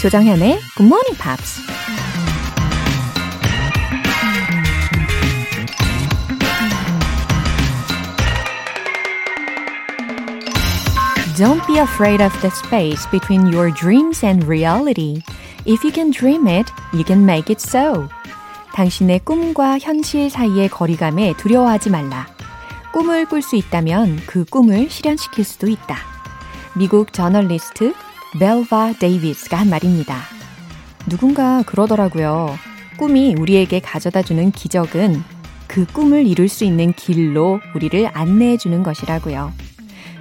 조정현의 Good Morning Pops. Don't be afraid of the space between your dreams and reality. If you can dream it, you can make it so. 당신의 꿈과 현실 사이의 거리감에 두려워하지 말라. 꿈을 꿀 수 있다면 그 꿈을 실현시킬 수도 있다. 미국 저널리스트 벨바 데이비스가 한 말입니다. 누군가 그러더라고요. 꿈이 우리에게 가져다 주는 기적은 그 꿈을 이룰 수 있는 길로 우리를 안내해 주는 것이라고요.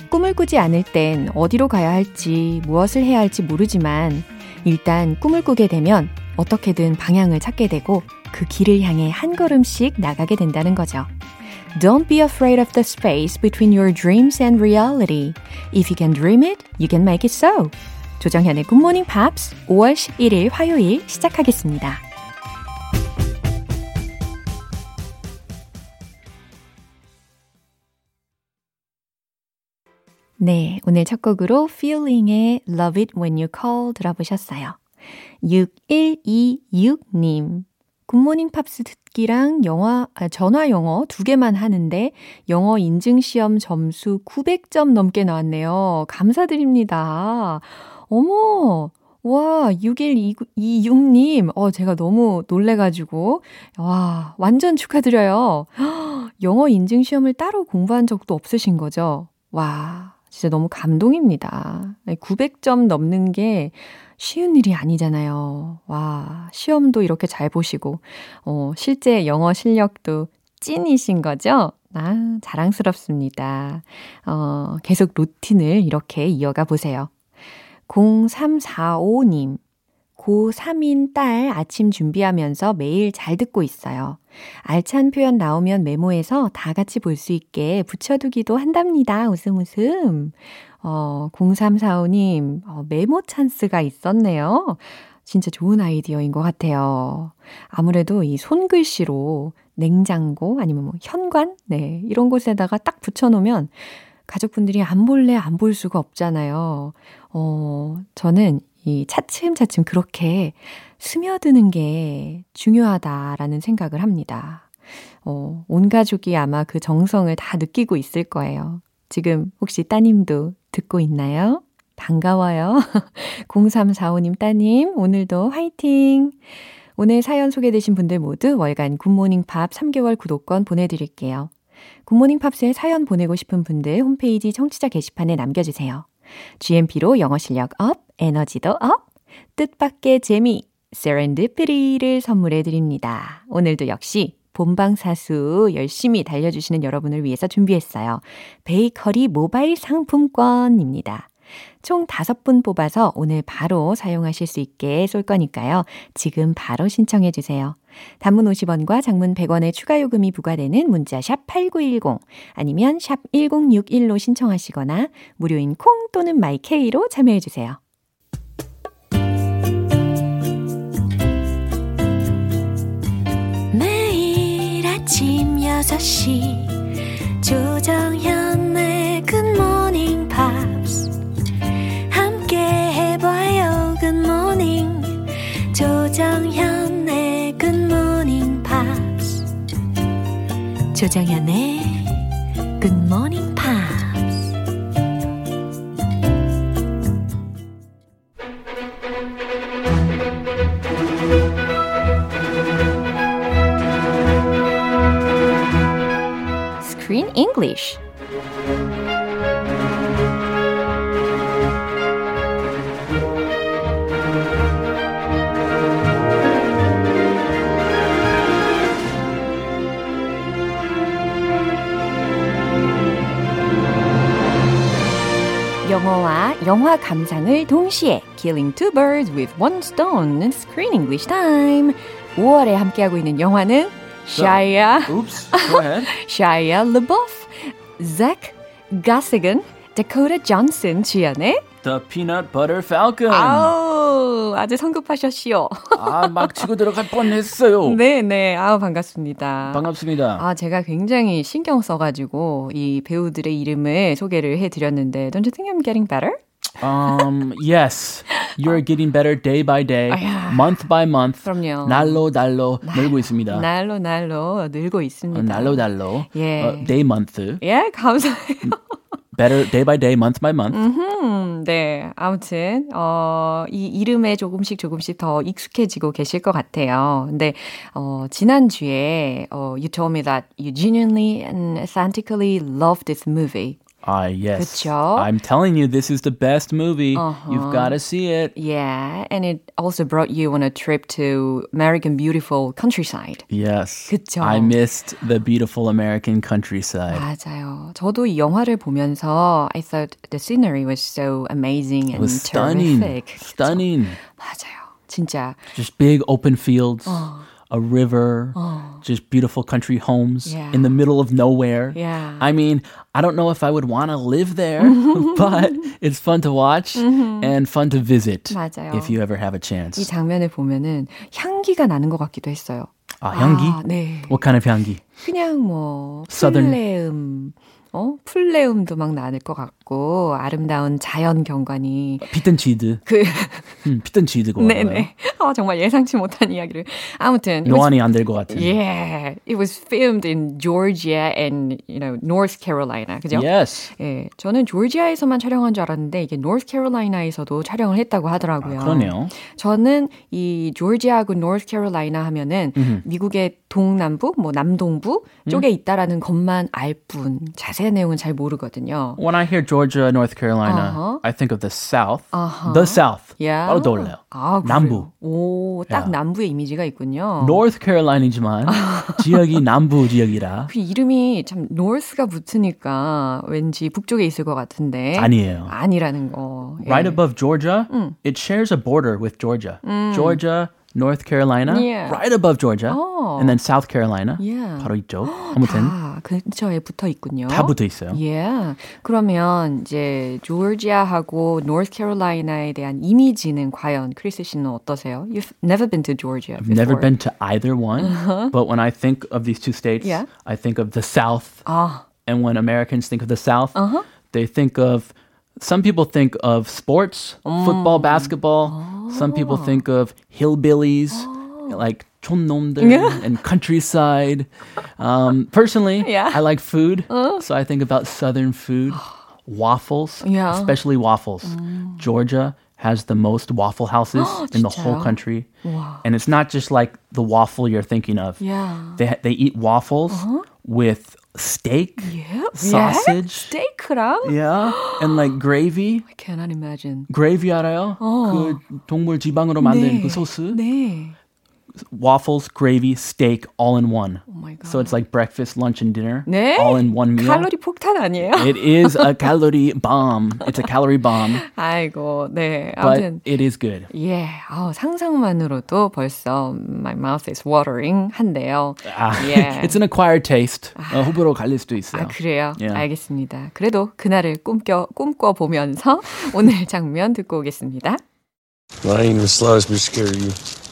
꿈을 꾸지 않을 땐 어디로 가야 할지, 무엇을 해야 할지 모르지만 일단 꿈을 꾸게 되면 어떻게든 방향을 찾게 되고 그 길을 향해 한 걸음씩 나가게 된다는 거죠. Don't be afraid of the space between your dreams and reality. If you can dream it, you can make it so. 조정현의 Morning Pops 5월 11일 화요일 시작하겠습니다. 네, 오늘 첫 곡으로 Feeling의 Love It When You Call 들어보셨어요. 6126님. 굿모닝 팝스 듣기랑 영화, 아, 전화 영어 두 개만 하는데 영어 인증 시험 점수 900점 넘게 나왔네요. 감사드립니다. 어머! 와, 6126님. 어, 제가 너무 놀래가지고. 와, 완전 축하드려요. 영어 인증 시험을 따로 공부한 적도 없으신 거죠? 와, 진짜 너무 감동입니다. 900점 넘는 게 쉬운 일이 아니잖아요. 와, 시험도 이렇게 잘 보시고, 어, 실제 영어 실력도 찐이신 거죠? 아, 자랑스럽습니다. 어, 계속 루틴을 이렇게 이어가 보세요. 0345님. 고3인 딸 아침 준비하면서 매일 잘 듣고 있어요. 알찬 표현 나오면 메모해서 다 같이 볼 수 있게 붙여두기도 한답니다. 웃음 웃음. 어, 0345님, 어, 메모 찬스가 있었네요. 진짜 좋은 아이디어인 것 같아요. 아무래도 이 손글씨로 냉장고 아니면 뭐 현관? 네, 이런 곳에다가 딱 붙여놓으면 가족분들이 안 볼래 안 볼 수가 없잖아요. 어, 저는 이 차츰차츰 그렇게 스며드는 게 중요하다라는 생각을 합니다. 어, 온 가족이 아마 그 정성을 다 느끼고 있을 거예요. 지금 혹시 따님도 듣고 있나요? 반가워요. 0345님 따님, 오늘도 화이팅! 오늘 사연 소개되신 분들 모두 월간 굿모닝 팝스 3개월 구독권 보내드릴게요. 굿모닝 팝스에 사연 보내고 싶은 분들 홈페이지 청취자 게시판에 남겨주세요. GMP로 영어 실력 up, 에너지도 up, 뜻밖의 재미, serendipity를 선물해 드립니다. 오늘도 역시 본방사수 열심히 달려주시는 여러분을 위해서 준비했어요. 베이커리 모바일 상품권입니다. 총 5분 뽑아서 오늘 바로 사용하실 수 있게 쏠 거니까요. 지금 바로 신청해 주세요. 단문 50원과 장문 100원의 추가 요금이 부과되는 문자 샵 8910 아니면 샵 1061로 신청하시거나 무료인 콩 또는 마이케이로 참여해 주세요. 매일 아침 6시 조정현의 굿모닝 조정현의 굿모닝 팝스 조정현의 굿모닝 팝스 Screen English 영어와 영화 감상을 동시에 Killing two birds with one stone Screen English Time 5월에 함께하고 있는 영화는 Shia Oops. Go ahead. Shia LaBeouf, Zach Gossigan, Dakota Johnson 주연의 The Peanut Butter Falcon. 아우 아주 성급하셨시오. 아, 막 치고 들어갈 뻔했어요. 네 네 아우 반갑습니다. 반갑습니다. 아 제가 굉장히 신경 써가지고 이 배우들의 이름을 소개를 해드렸는데 Don't you think I'm getting better? Um, yes. You're getting better day by day, 야. month by month. 그럼요. 날로 날로 늘고 있습니다. 날로 날로 늘고 있습니다. 어, 날로 날로. 예. 어, day month. 예, 감사해요. Better day by day, month by month. 음, 네. 아무튼, 어, 이 이름에 조금씩 조금씩 더 익숙해지고 계실 것 같아요. 근데, 어, 지난 주에, 어, you told me that you genuinely and authentically love this movie. Ah, yes. 그쵸? I'm telling you, this is the best movie. Uh-huh. You've got to see it. Yeah, and it also brought you on a trip to American beautiful countryside. Yes. 그쵸? I missed the beautiful American countryside. 맞아요. 저도 이 영화를 보면서 I thought the scenery was so amazing It and was stunning. terrific. Stunning. 맞아요. 진짜 Just big open fields, a river, just beautiful country homes Yeah. in the middle of nowhere. Yeah. I mean, I don't know if I would want to live there, but it's fun to watch and fun to visit 맞아요. if you ever have a 이 chance. 장면을 보면은 향기가 나는 것 같기도 했어요. 아, 향기? 아, 네. What kind of 향기? 그냥 뭐 Southern- 풀레음, 어 풀레음도 막 나는 것 같고 아름다운 자연 경관이 피튼치드. 그 음, 피톤치드고. 네네. 어, 정말 예상치 못한 이야기를. 아무튼 노안이 안 될 것 같은. Yeah, it was filmed in Georgia and you know North Carolina. 그죠? Yes. 예, 저는 조지아에서만 촬영한 줄 알았는데 이게 노스 캐롤라이나에서도 촬영을 했다고 하더라고요. 아, 그러네요. 저는 이 조지아하고 노스 캐롤라이나 하면은 미국의 동남부, 뭐 남동부 음. 쪽에 있다라는 것만 알 뿐 자세한 내용은 잘 모르거든요. When I hear Georgia, North Carolina, Uh-huh. I think of the South. Uh-huh. The South. 야. 바로 떠올라요. 아? 남부. 오, 딱 야. 남부의 이미지가 있군요. North Carolina이지만 지역이 남부 지역이라 그 이름이 참 노스가 붙으니까 왠지 북쪽에 있을 것 같은데 아니에요. 아니라는 거. 예. Right above Georgia, it shares a border with Georgia. Georgia, North Carolina, Yeah. right above Georgia, Oh. and then South Carolina. Yeah. 바로 이쪽. 아무튼 다 근처에 붙어 있군요. 다 붙어 있어요. 예. 그러면 이제 조지아하고 노스캐롤라이나에 대한 이미지는 과연 크리스 씨는 어떠세요? You've never been to Georgia I've before. never been to either one, but when I think of these two states, Yeah. I think of the South. 아, And when Americans think of the South, they think of some people think of sports, football, basketball. Some people think of hillbillies, like 촌놈들 and countryside. Um, personally, Yeah. I like food, so I think about southern food, waffles, Yeah. especially waffles. Georgia has the most waffle houses in the whole 진짜요? country, and it's not just like the waffle you're thinking of. Yeah. They they eat waffles with steak, 예? sausage, 스테이크랑? yeah, and like gravy. I cannot imagine. gravy 알아요? 그 동물 지방으로 만든 네. 그 소스. 네. Waffles, gravy, steak, all in one. Oh my god. So it's like breakfast, lunch, and dinner, 네? all in one meal. 칼로리 폭탄 아니에요? It is a calorie bomb. It's a calorie bomb, 아이고, 네. but 아무튼 it is good. 예, 아우, 상상만으로도 벌써 my mouth is watering 한데요. 아, 예. it's an acquired taste. 어, 호불호 갈릴 수도 있어요. 아, 그래요? 예. 알겠습니다. 그래도 그날을 꿈꿔, 꿈꿔 보면서 오늘 장면 듣고 오겠습니다. The slightest bit scared of you.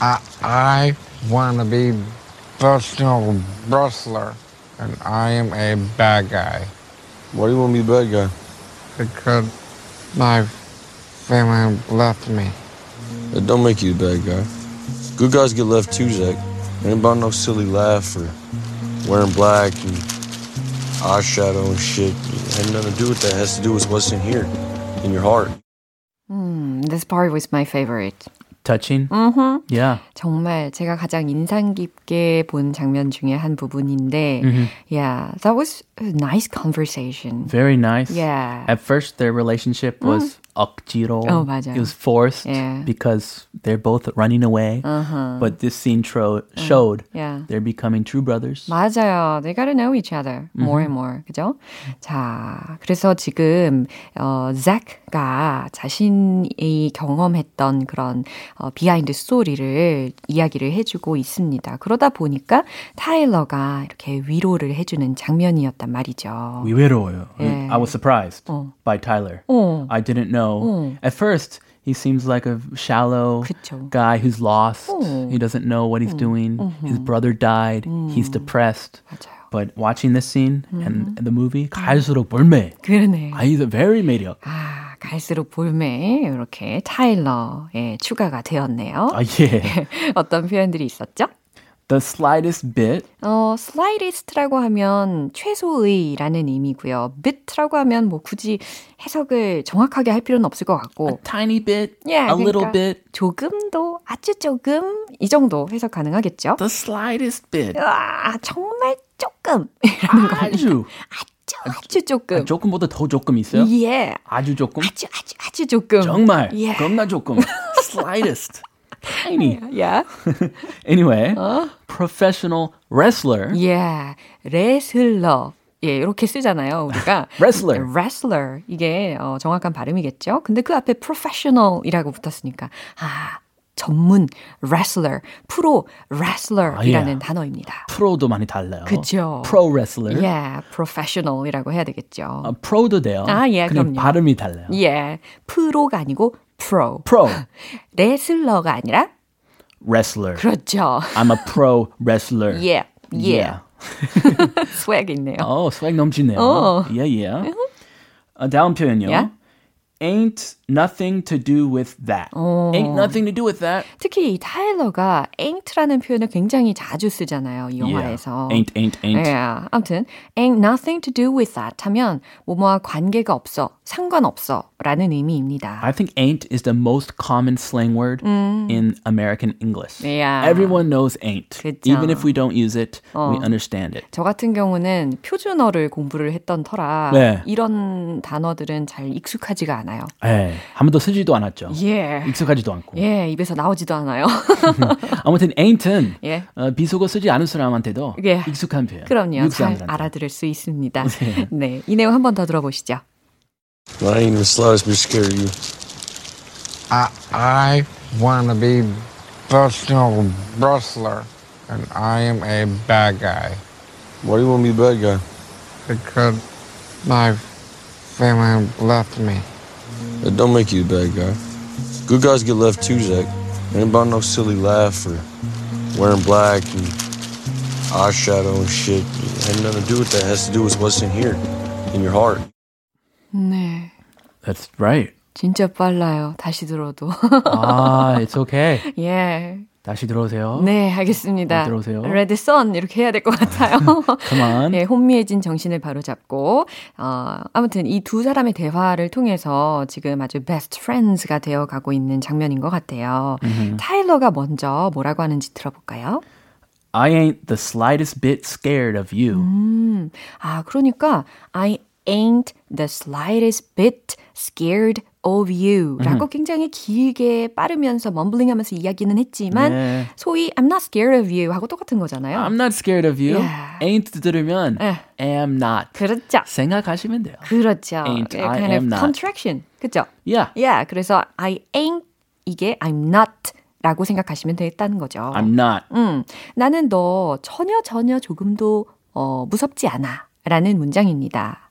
I I want to be professional wrestler, and I am a bad guy Why do you want to be a bad guy? because my family left me. That don't make you a bad guy. Good guys get left too, Zach. Ain't about no silly laugh or wearing black and eyeshadow and shit. It ain't nothing to do with that. It has to do with what's in here, in your heart. 음, this part was my favorite. Touching. 음흠. Yeah. 정말 제가 가장 인상 깊게 본 장면 중에 한 부분인데, yeah, that was a nice conversation. Very nice. Yeah. At first, their relationship was 억지로. 어, 맞아요. It was forced Yeah. because they're both running away. Uh-huh. But this scene tro- showed Yeah. they're becoming true brothers. 맞아요. They gotta know each other more and more. 그죠? 자, 그래서 지금, 어, 잭가 자신이 경험했던 그런, 어, 비하인드 스토리를 이야기를 해주고 있습니다. 그러다 보니까 타일러가 이렇게 위로를 해주는 장면이었단 말이죠. 위외로워요. 예. I was surprised 어. by Tyler. 어. I didn't know. 어. At first, he seems like a shallow 그쵸. guy who's lost. 어. He doesn't know what he's doing. His brother died. He's depressed. 맞아요. But watching this scene and the movie, 갈수록 볼매. 그러네. Ah, he's very 매력. 아, 갈수록 볼매 이렇게 타일러에 추가가 되었네요. 아, 예. 어떤 표현들이 있었죠? The slightest bit. 어, slightest라고 하면 최소의라는 의미고요. bit라고 하면 뭐 굳이 해석을 정확하게 할 필요는 없을 것 같고. A tiny bit. Yeah, a little 그러니까 bit. 조금도 아주 조금 이 정도 해석 가능하겠죠? The slightest bit. 아, 정말 조금 이라는 거 아주. 아주 아주 조금. 아, 조금보다 더 조금 있어요? 예. 아주 조금? 아주 아주 아주 조금. 정말. 예. 겁나 조금. slightest. Tiny. 야. Anyway, professional wrestler. 예. 레슬러. 예, 이렇게 쓰잖아요, 우리가. Wrestler. wrestler. 이게 어, 정확한 발음이겠죠? 근데 그 앞에 professional이라고 붙었으니까 아, 전문 wrestler, 프로 wrestler이라는 아, 예. 단어입니다. 프로도 많이 달라요. 그죠. Pro wrestler. 예, professional이라고 해야 되겠죠. 아, 프로도 돼요. 아, 예, 그럼요. 발음이 달라요. 예, 프로가 아니고 pro. Pro 레슬러가 아니라 wrestler. 그렇죠. I'm a pro wrestler. 예, 예. Yeah. 스웩 있네요. 어, 스웩 넘치네요. 어. Yeah, yeah. 어, 다음 표현요. Yeah. Ain't nothing to do with that. Ain't nothing to do with that. 특히 이 타일러가 ain't라는 표현을 굉장히 자주 쓰잖아요. 이 영화에서. Yeah. Ain't, ain't, ain't. 예, 아무튼 ain't nothing to do with that 하면 뭐뭐와 관계가 없어, 상관없어 라는 의미입니다. I think ain't is the most common slang word in American English. Yeah. Everyone knows ain't. 그쵸. Even if we don't use it, we understand it. 저 같은 경우는 표준어를 공부를 했던 터라 네. 이런 단어들은 잘 익숙하지가 않아요. 에, 한 번도 쓰지도 않았죠. 예. 익숙하지도 않고. 예, 입에서 나오지도 않아요. 아무튼 ain't은 예. 어, 비속어 쓰지 않은 사람한테도 예. 익숙한 표현. 그럼요. 잘. 알아들을 수 있습니다. 네. 이 내용 한 번 더 들어보시죠. I ain't even the slightest bit scared of you. I, I want to be professional wrestler, and I am a bad guy Why do you want to be the bad guy? because my family left me. That don't make you a bad guy. Good guys get left too, Zach. Ain't about no silly laugh or wearing black and eyeshadow and shit. Ain't nothing to do with that. It has to do with what's in here, in your heart. 네. That's right. 진짜 빨라요. 다시 들어도. 아, it's okay. 예. 다시 들어오세요. 네, 알겠습니다. 어, 들어오세요. 레드 선 이렇게 해야 될 것 같아요. Come on. 예, 혼미해진 정신을 바로잡고 어, 아무튼 이 두 사람의 대화를 통해서 지금 아주 베스트 프렌즈가 되어 가고 있는 장면인 것 같아요. 타일러가 먼저 뭐라고 하는지 들어볼까요? I ain't the slightest bit scared of you. 음, 아, 그러니까 I ain't the slightest bit scared of you 라고 굉장히 길게 빠르면서 멈블링 하면서 이야기는 했지만 네. 소위 I'm not scared of you 하고 똑같은 거잖아요. I'm not scared of you. Yeah. Ain't 들으면 예. am not. 그렇죠. 생각하시면 돼요. 그렇죠. Ain't, 예, I kind am of not. contraction. 그죠? Yeah. Yeah, 그래서 I ain't 이게 I'm not 라고 생각하시면 되겠다는 거죠. I'm not. 음, 나는 너 전혀 전혀 조금도 어, 무섭지 않아 라는 문장입니다.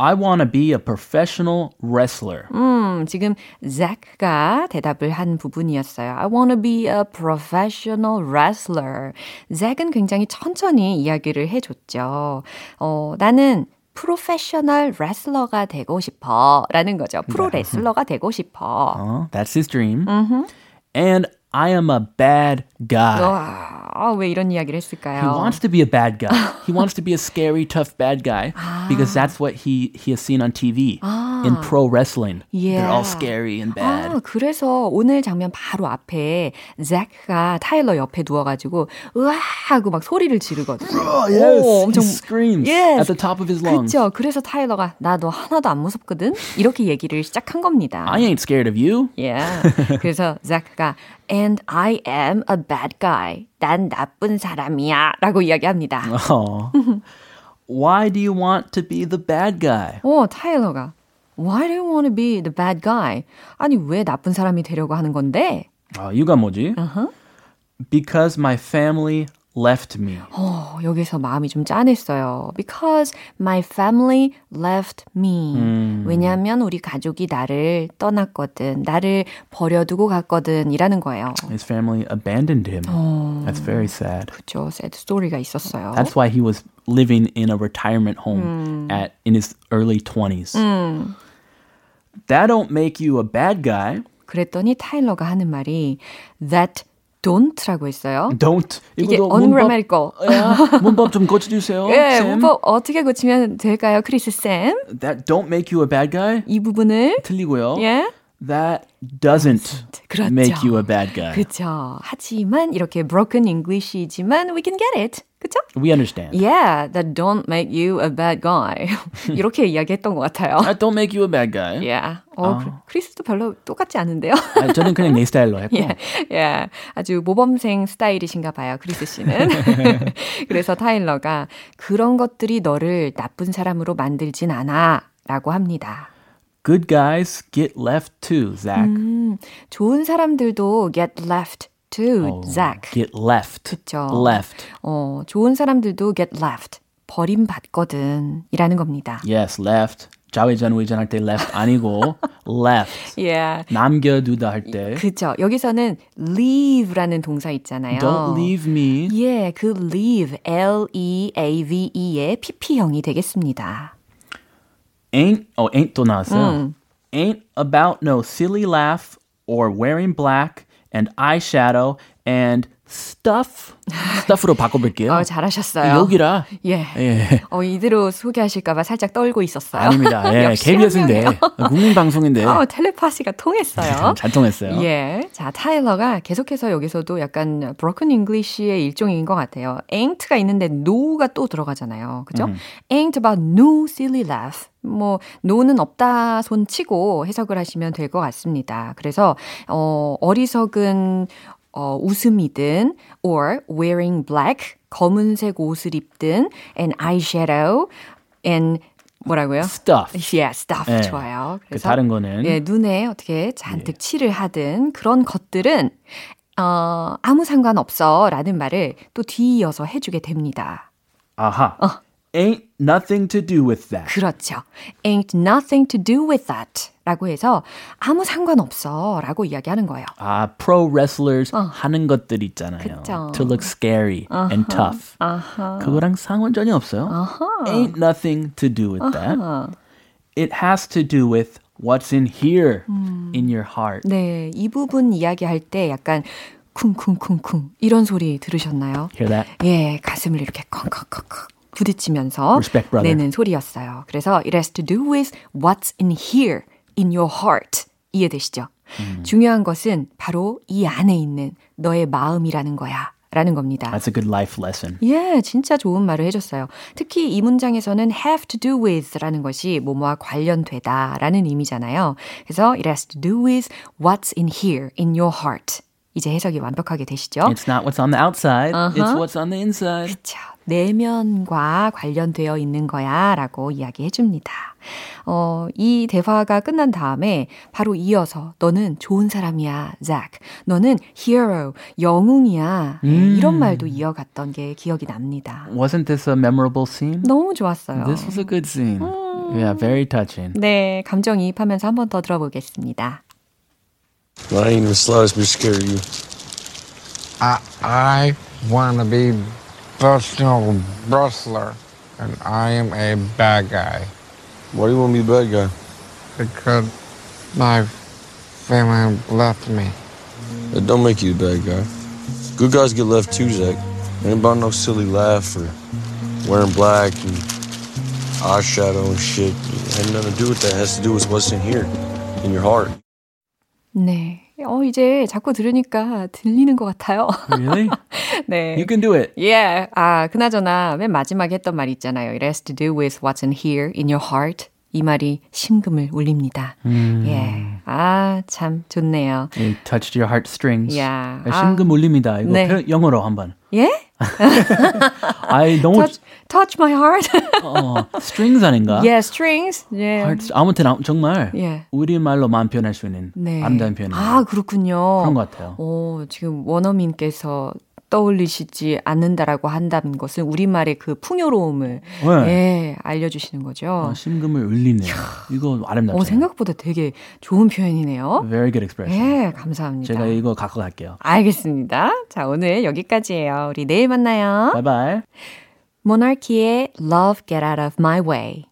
I want to be a professional wrestler. 음, 지금 잭가 대답을 한 부분이었어요. I want to be a professional wrestler. 잭은 굉장히 천천히 이야기를 해줬죠. 어, 나는 프로페셔널 레슬러가 되고 싶어 라는 거죠. 프로 레슬러가 되고 싶어. Uh, that's his dream. And I am a bad guy. 와, 왜 이런 이야기를 했을까요? He wants to be a bad guy. he wants to be a scary, tough bad guy because that's what he he has seen on TV in pro wrestling. They're all Yeah. scary and bad. 아, 그래서 오늘 장면 바로 앞에 잭가 타일러 옆에 누워가지고 으아 하고 막 소리를 지르거든요. yes, 오, 엄청 he screams Yes. at the top of his lungs. 그렇죠. 그래서 타일러가 나너 하나도 안 무섭거든. 이렇게 얘기를 시작한 겁니다. I ain't scared of you. Yeah. 그래서 잭가 And I am a bad guy. 난 나쁜 사람이야. 라고 이야기합니다. Oh. Why do you want to be the bad guy? 어, 타일러가 Why do you want to be the bad guy? 아니, 왜 나쁜 사람이 되려고 하는 건데? 아, 이유가 뭐지? Because my family left me. 어, 여기서 마음이 좀 짠했어요. Because my family left me. 왜냐하면 우리 가족이 나를 떠났거든. 나를 버려두고 갔거든. 이라는 거예요. His family abandoned him. That's very sad. 그죠. sad 스토리가 있었어요. That's why he was living in a retirement home at in his early 20s. That don't make you a bad guy. 그랬더니 타일러가 하는 말이 that don't라고 했어요. Don't. 이게 ungrammatical. 문법, 야, 문법 좀 고쳐주세요. 예, 쌤. 문법 어떻게 고치면 될까요, 크리스 쌤? That don't make you a bad guy. 이 부분을 틀리고요. 예. That doesn't 그렇죠. make you a bad guy. 그렇죠. 하지만 이렇게 broken English이지만 we can get it. 그렇죠? We understand. Yeah, that don't make you a bad guy. 이렇게 이야기했던 것 같아요. That don't make you a bad guy. Yeah. 어, 크- 크리스도 별로 똑같지 않은데요. 아, 저는 그냥 내 스타일로 했고. 예, 예, 아주 모범생 스타일이신가 봐요, 크리스 씨는. 그래서 타일러가 그런 것들이 너를 나쁜 사람으로 만들진 않아. 라고 합니다. Good guys get left too, Zach. 음, 좋은 사람들도 get left Oh, Zach. Get left. 그쵸. Left. 어, 좋은 사람들도 get left. 버림받거든. 이라는 겁니다. Yes, left. 좌회전 우회전 할 때 left 아니고 left. Yeah. 남겨두다 할 때. 그죠. 여기서는 leave라는 동사 있잖아요. Don't leave me. 예, 그 leave, L-E-A-V-E의 PP형이 되겠습니다. Ain't, oh, ain't 또 나왔어요. 음. Ain't about no silly laugh or wearing black and eyeshadow and stuff. stuff으로 바꿔볼게요. 어, 잘하셨어요. 여기라. 예. 예. 어, 이대로 소개하실까봐 살짝 떨고 있었어요. 아닙니다. 예, KBS인데 한 명이요. 국민 방송인데 어, 텔레파시가 통했어요. 잘 통했어요. 예. 자, 타일러가 계속해서 여기서도 약간 broken English의 일종인 것 같아요. ain't가 있는데 no가 또 들어가잖아요. 그죠? 음. ain't about no silly laugh. 뭐, no는 없다 손 치고 해석을 하시면 될 것 같습니다. 그래서, 어, 어리석은, 어, 웃음이든, or wearing black, 검은색 옷을 입든, and eyeshadow, and 뭐라고요? Stuff. Yeah, stuff 예. 좋아요. 그 다른 거는 예, 눈에 어떻게 잔뜩 칠을 하든 그런 것들은 어, 아무 상관 없어라는 말을 또 뒤이어서 해 주게 됩니다. 아하. 어. Ain't nothing to do with that. 그렇죠. Ain't nothing to do with that. 라고 해서 아무 상관없어 라고 이야기하는 거예요. 아, pro wrestlers 하는 것들 있잖아요. 어. 그쵸. To look scary and tough. 그거랑 상관 전혀 없어요. Ain't nothing to do with that. It has to do with what's in here in your heart. 네, 이 부분 이야기할 때 약간 쿵쿵쿵쿵 이런 소리 들으셨나요? Hear that? 예, 가슴을 이렇게 콩콩콩콩 부딪히면서 Respect, brother. 내는 소리였어요. 그래서 it has to do with what's in here, in your heart. 이해되시죠? 중요한 것은 바로 이 안에 있는 너의 마음이라는 거야. 라는 겁니다. That's a good life lesson. 예, 진짜 좋은 말을 해줬어요. 특히 이 문장에서는 have to do with 라는 것이 뭐뭐와 관련되다 라는 의미잖아요. 그래서 it has to do with what's in here, in your heart. 이제 해석이 완벽하게 되시죠? It's not what's on the outside. It's what's on the inside. 그쵸. 내면과 관련되어 있는 거야 라고 이야기해 줍니다. 어, 이 대화가 끝난 다음에 바로 이어서 너는 좋은 사람이야, Zack. 너는 hero, 영웅이야. 네, 이런 말도 이어갔던 게 기억이 납니다. Wasn't this a memorable scene? 너무 좋았어요. This was a good scene. Yeah, very touching. 네, 감정이입하면서 한 번 더 들어보겠습니다. I ain't even the slightest bit scared of you. I, I want to be professional wrestler, and I am a bad guy Why do you want to be the bad guy? because my family left me. That don't make you a bad guy. Good guys get left too, Zach. Ain't about no silly laugh or wearing black and eyeshadow and shit. It Had nothing to do with that. It has to do with what's in here, in your heart. 네. 어, 이제 자꾸 들으니까 들리는 것 같아요. Really? 네. You can do it. 예, 아, 그나저나 맨 마지막에 했던 말 있잖아요. It has to do with what's in here, in your heart. 이 말이 심금을 울립니다. 예, 아, 참 좋네요. You touched your heartstrings. 야, 네, 심금 울립니다. 이거 네. 표- 영어로 한번. 예? 아이 너무 Touch, touch my heart. 어, strings 아닌가? 예, strings. 예. Heart- 아무튼 아- 정말 예. 우리말로만 표현할 수 있는 네. 아름다운 표현이에요. 아, 그렇군요. 그런 것 같아요. 오, 지금 원어민께서 떠올리시지 않는다라고 한다는 것은 우리말의 그 풍요로움을 네. 예, 알려주시는 거죠. 어, 심금을 울리네요. 이거 아름답죠. 어, 생각보다 되게 좋은 표현이네요. Very good expression. 예, 감사합니다. 제가 이거 갖고 갈게요. 알겠습니다. 자, 오늘 여기까지예요. 우리 내일 만나요. Bye bye. 모나키의 Love Get Out of My Way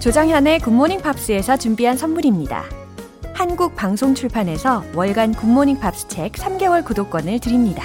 조장현의 Good Morning Pops에서 준비한 선물입니다. 한국 방송 출판에서 월간 굿모닝 팝스 책 3개월 구독권을 드립니다.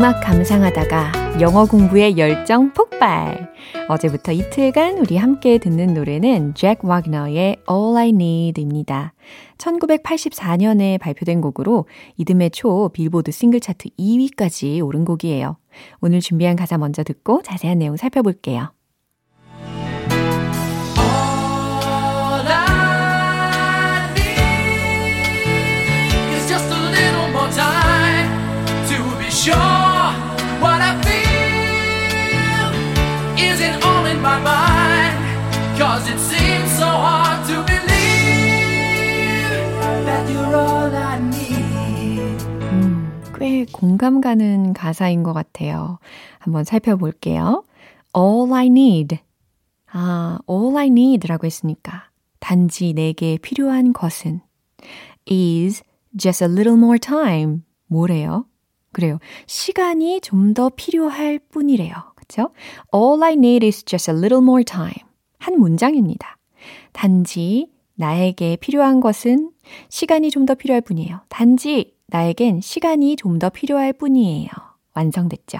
음악 감상하다가 영어 공부에 열정 폭발. 어제부터 이틀간 우리 함께 듣는 노래는 잭 와그너의 All I Need입니다. 1984년에 발표된 곡으로 이듬해 초 빌보드 싱글 차트 2위까지 오른 곡이에요. 오늘 준비한 가사 먼저 듣고 자세한 내용 살펴볼게요. 공감 가는 가사인 것 같아요. 한번 살펴볼게요. All I need. 아, all I need라고 했으니까 단지 내게 필요한 것은 is just a little more time. 뭐래요? 그래요. 시간이 좀 더 필요할 뿐이래요. 그쵸? All I need is just a little more time. 한 문장입니다. 단지 나에게 필요한 것은 시간이 좀 더 필요할 뿐이에요. 단지 나에겐 시간이 좀 더 필요할 뿐이에요. 완성됐죠?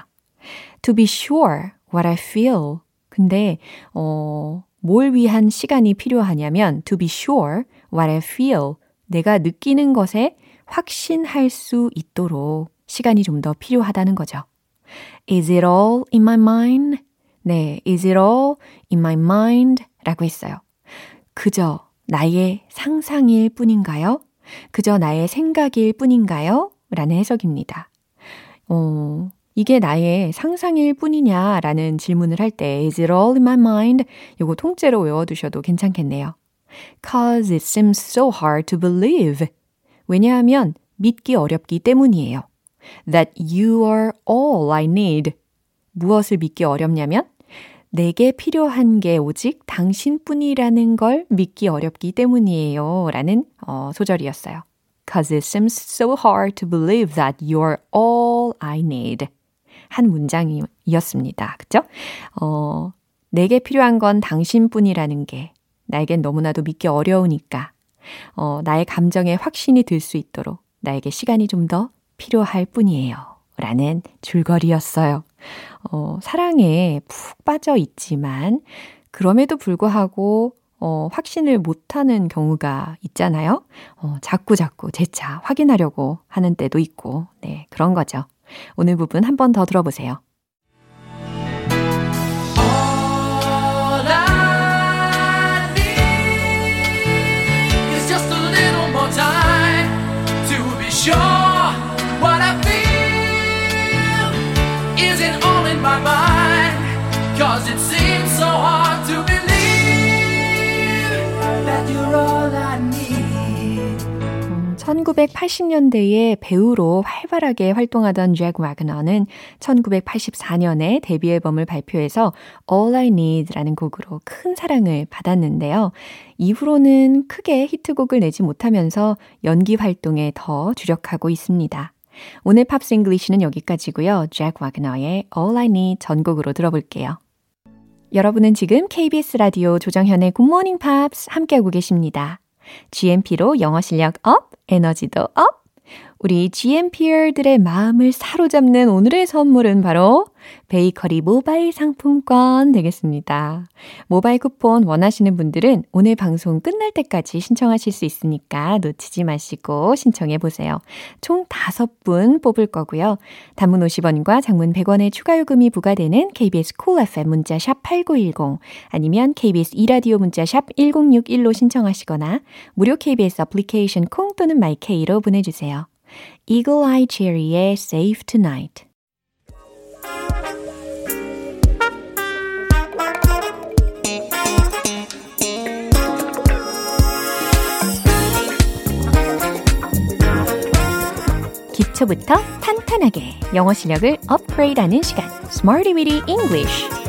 To be sure what I feel. 근데, 어, 뭘 위한 시간이 필요하냐면, to be sure what I feel. 내가 느끼는 것에 확신할 수 있도록 시간이 좀 더 필요하다는 거죠. Is it all in my mind? 네, is it all in my mind? 라고 했어요. 그저 나의 상상일 뿐인가요? 그저 나의 생각일 뿐인가요? 라는 해석입니다. 어, 이게 나의 상상일 뿐이냐? 라는 질문을 할 때, is it all in my mind? 요거 통째로 외워두셔도 괜찮겠네요. Cause it seems so hard to believe. 왜냐하면 믿기 어렵기 때문이에요. that you are all I need. 무엇을 믿기 어렵냐면 내게 필요한 게 오직 당신뿐이라는 걸 믿기 어렵기 때문이에요. 라는 어, 소절이었어요. Cause it seems so hard to believe that you're all I need. 한 문장이었습니다. 그쵸? 어, 내게 필요한 건 당신뿐이라는 게 나에겐 너무나도 믿기 어려우니까 어, 나의 감정에 확신이 들 수 있도록 나에게 시간이 좀 더 필요할 뿐이에요. 라는 줄거리였어요. 어, 사랑에 푹 빠져 있지만, 그럼에도 불구하고, 어, 확신을 못하는 경우가 있잖아요. 어, 자꾸 자꾸 재차 확인하려고 하는 때도 있고, 네, 그런 거죠. 오늘 부분 한 번 더 들어보세요. 1980년대에 배우로 활발하게 활동하던 잭 와그너는 1984년에 데뷔 앨범을 발표해서 All I Need라는 곡으로 큰 사랑을 받았는데요. 이후로는 크게 히트곡을 내지 못하면서 연기 활동에 더 주력하고 있습니다. 오늘 Pops English는 여기까지고요. 잭 와그너의 All I Need 전곡으로 들어볼게요. 여러분은 지금 KBS 라디오 조정현의 굿모닝 팝스 함께하고 계십니다. GMP로 영어 실력 up, 에너지도 up! 우리 GMPer들의 마음을 사로잡는 오늘의 선물은 바로 베이커리 모바일 상품권 되겠습니다. 모바일 쿠폰 원하시는 분들은 오늘 방송 끝날 때까지 신청하실 수 있으니까 놓치지 마시고 신청해 보세요. 총 5분 뽑을 거고요. 단문 50원과 장문 100원의 추가 요금이 부과되는 KBS Cool FM 문자 샵 8910 아니면 KBS 이라디오 문자 샵 1061로 신청하시거나 무료 KBS 애플리케이션 콩 또는 마이케이로 보내 주세요. Eagle Eye Cherry의 Save Tonight 기초부터 탄탄하게 영어 실력을 업그레이드하는 시간 Smarty Weedy English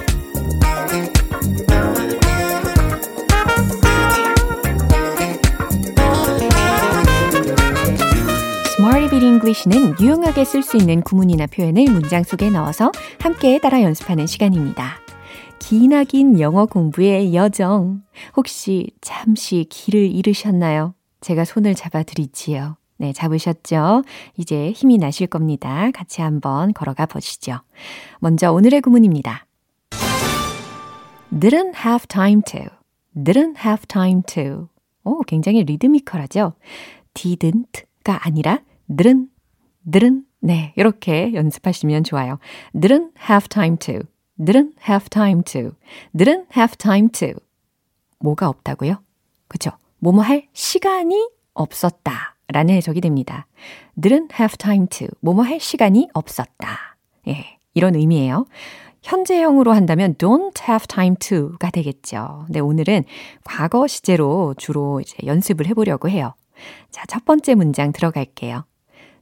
English는 유용하게 쓸 수 있는 구문이나 표현을 문장 속에 넣어서 함께 따라 연습하는 시간입니다. 기나긴 영어 공부의 여정. 혹시 잠시 길을 잃으셨나요? 제가 손을 잡아 드리지요. 네, 잡으셨죠? 이제 힘이 나실 겁니다. 같이 한번 걸어가 보시죠. 먼저 오늘의 구문입니다. didn't have time to. didn't have time to. 오, 굉장히 리드미컬하죠? didn't가 아니라 didn't, didn't. 네, 이렇게 연습하시면 좋아요. didn't have time to. didn't have time to. didn't have time to. 뭐가 없다고요? 그쵸? 뭐뭐 할 시간이 없었다. 라는 해석이 됩니다. didn't have time to. 뭐뭐 할 시간이 없었다. 예, 이런 의미예요. 현재형으로 한다면 don't have time to가 되겠죠. 네, 오늘은 과거 시제로 주로 이제 연습을 해보려고 해요. 자, 첫 번째 문장 들어갈게요.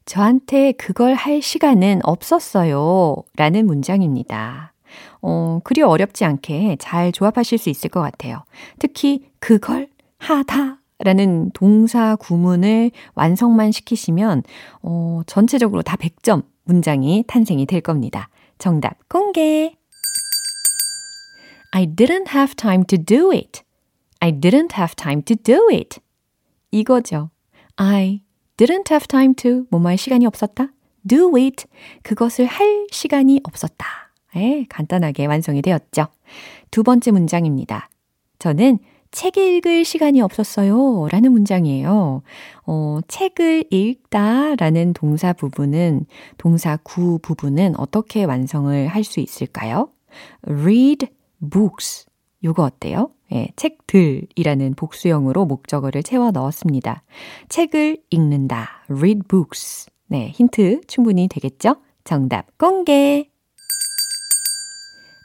저한테 그걸 할 시간은 없었어요. 라는 문장입니다. 어, 그리 어렵지 않게 잘 조합하실 수 있을 것 같아요. 특히 그걸 하다 라는 동사 구문을 완성만 시키시면 어, 전체적으로 다 100점 문장이 탄생이 될 겁니다. 정답 공개. I didn't have time to do it. I didn't have time to do it. 이거죠. I didn't have time to 뭐뭐 할 시간이 없었다. do it. 그것을 할 시간이 없었다. 예, 간단하게 완성이 되었죠. 두 번째 문장입니다. 저는 책 읽을 시간이 없었어요. 라는 문장이에요. 어, 책을 읽다 라는 동사 부분은, 동사 구 부분은 어떻게 완성을 할 수 있을까요? read books. 요거 어때요? 예, 책들이라는 복수형으로 목적어를 채워 넣었습니다. 책을 읽는다. read books. 네, 힌트 충분히 되겠죠? 정답 공개.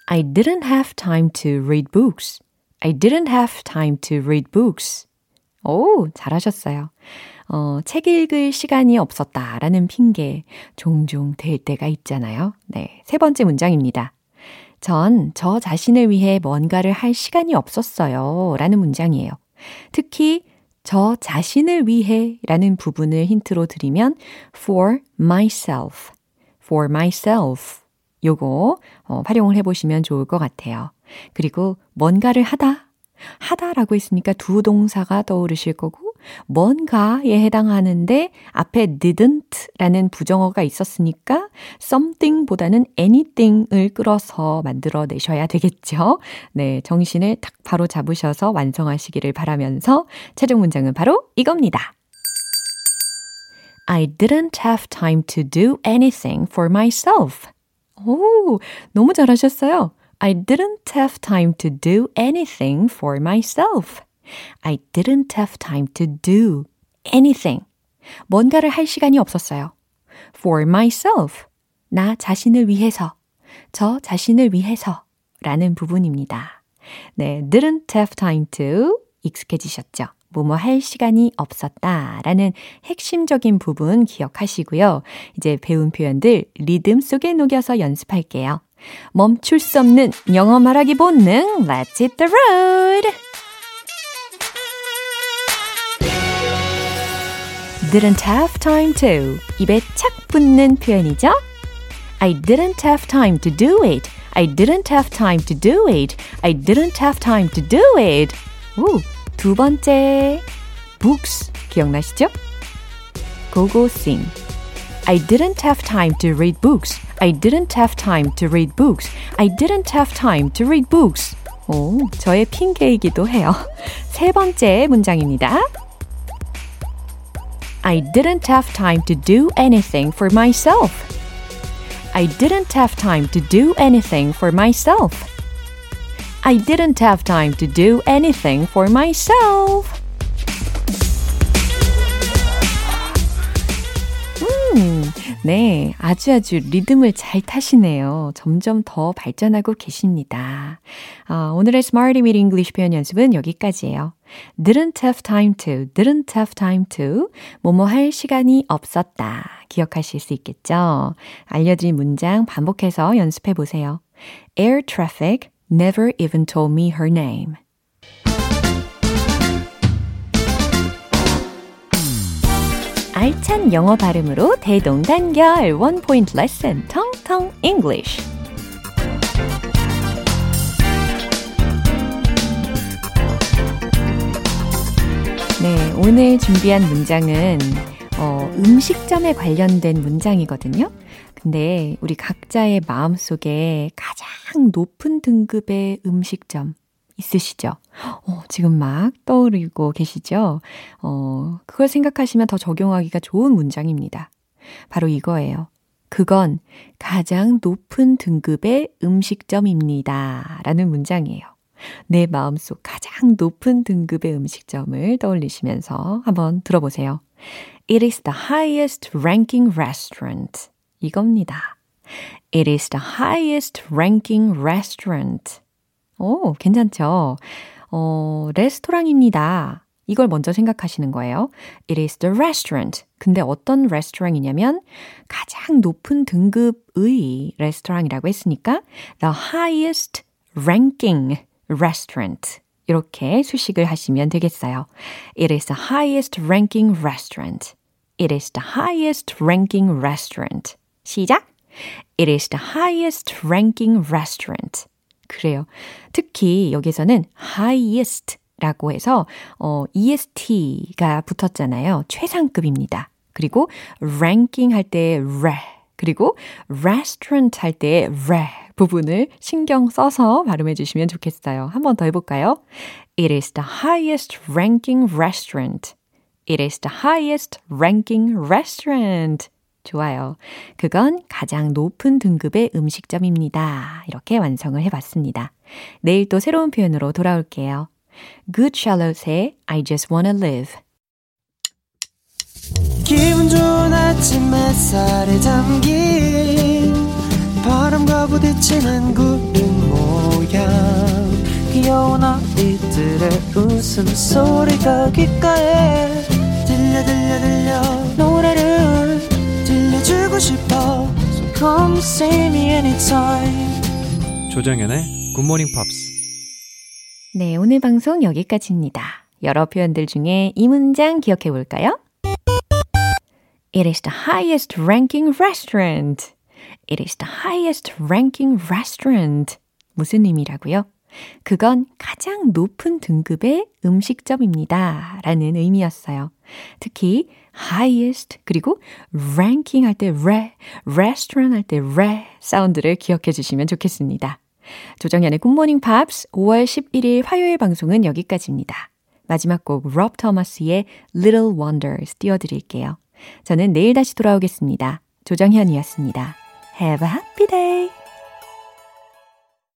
I didn't have time to read books. I didn't have time to read books. 오, 잘하셨어요. 어, 책 읽을 시간이 없었다 라는 핑계 종종 될 때가 있잖아요. 네. 세 번째 문장입니다. 전 저 자신을 위해 뭔가를 할 시간이 없었어요. 라는 문장이에요. 특히 저 자신을 위해 라는 부분을 힌트로 드리면 for myself, for myself 요거 어, 활용을 해보시면 좋을 것 같아요. 그리고 뭔가를 하다, 하다라고 했으니까 두 동사가 떠오르실 거고 뭔가에 해당하는데 앞에 didn't라는 부정어가 있었으니까 something보다는 anything을 끌어서 만들어 내셔야 되겠죠. 네, 정신을 딱 바로 잡으셔서 완성하시기를 바라면서 최종 문장은 바로 이겁니다. I didn't have time to do anything for myself. 오, 너무 잘하셨어요. I didn't have time to do anything for myself. I didn't have time to do anything. 뭔가를 할 시간이 없었어요. For myself. 나 자신을 위해서. 저 자신을 위해서. 라는 부분입니다. 네, didn't have time to 익숙해지셨죠? 뭐뭐 할 시간이 없었다 라는 핵심적인 부분 기억하시고요. 이제 배운 표현들 리듬 속에 녹여서 연습할게요. 멈출 수 없는 영어 말하기 본능 Let's hit the road! didn't have time to 입에 착 붙는 표현이죠. I didn't have time to do it. I didn't have time to do it. I didn't have time to do it. 오, 두 번째, books 기억나시죠? 고고 sing. I didn't have time to read books. I didn't have time to read books. I didn't have time to read books. 오, 저의 핑계이기도 해요. 세 번째 문장입니다. I didn't have time to do anything for myself. I didn't have time to do anything for myself. I didn't have time to do anything for myself. 음, 네. 아주 아주 리듬을 잘 타시네요. 점점 더 발전하고 계십니다. 아, 오늘의 Smarty with English 표현 연습은 여기까지예요. Didn't have time to, didn't have time to, 뭐뭐 할 시간이 없었다. 기억하실 수 있겠죠? 알려드린 문장 반복해서 연습해 보세요. Air traffic never even told me her name. 알찬 영어 발음으로 대동단결 원 포인트 레슨 텅텅 English. 오늘 준비한 문장은 어, 음식점에 관련된 문장이거든요. 근데 우리 각자의 마음 속에 가장 높은 등급의 음식점 있으시죠? 어, 지금 막 떠오르고 계시죠? 어, 그걸 생각하시면 더 적용하기가 좋은 문장입니다. 바로 이거예요. 그건 가장 높은 등급의 음식점입니다. 라는 문장이에요. 내 마음속 가장 높은 등급의 음식점을 떠올리시면서 한번 들어보세요. It is the highest ranking restaurant. 이겁니다. It is the highest ranking restaurant. 오, 괜찮죠? 어, 레스토랑입니다. 이걸 먼저 생각하시는 거예요. It is the restaurant. 근데 어떤 레스토랑이냐면 가장 높은 등급의 레스토랑이라고 했으니까 the highest ranking restaurant. 이렇게 수식을 하시면 되겠어요. It is the highest ranking restaurant. It is the highest ranking restaurant. 시작! It is the highest ranking restaurant. 그래요. 특히 여기서는 highest 라고 해서 어, EST가 붙었잖아요. 최상급입니다. 그리고 ranking 할 때 re 그리고 restaurant 할 때 re 부분을 신경 써서 발음해 주시면 좋겠어요. 한 번 더 해볼까요? It is the highest ranking restaurant. It is the highest ranking restaurant. 좋아요. 그건 가장 높은 등급의 음식점입니다. 이렇게 완성을 해봤습니다. 내일 또 새로운 표현으로 돌아올게요. Good Charlotte의 I Just Wanna Live. 기분 좋은 아침 햇살에 담긴 부딪히는 구름 모양 귀여운 아이들의 웃음소리가 귓가에 들려 들려 들려 노래를 들려주고 싶어 So come see me anytime 조정연의 굿모닝 팝스 네, 오늘 방송 여기까지입니다. 여러 표현들 중에 이 문장 기억해 볼까요? It is the highest ranking restaurant. It is the highest ranking restaurant. 무슨 의미라고요? 그건 가장 높은 등급의 음식점입니다. 라는 의미였어요. 특히 highest 그리고 ranking 할 때 re, restaurant 할 때 re 사운드를 기억해 주시면 좋겠습니다. 조정연의 굿모닝 팝스 5월 11일 화요일 방송은 여기까지입니다. 마지막 곡럽 터머스의 Little Wonders 띄워드릴게요. 저는 내일 다시 돌아오겠습니다. 조정현이었습니다. Have a happy day!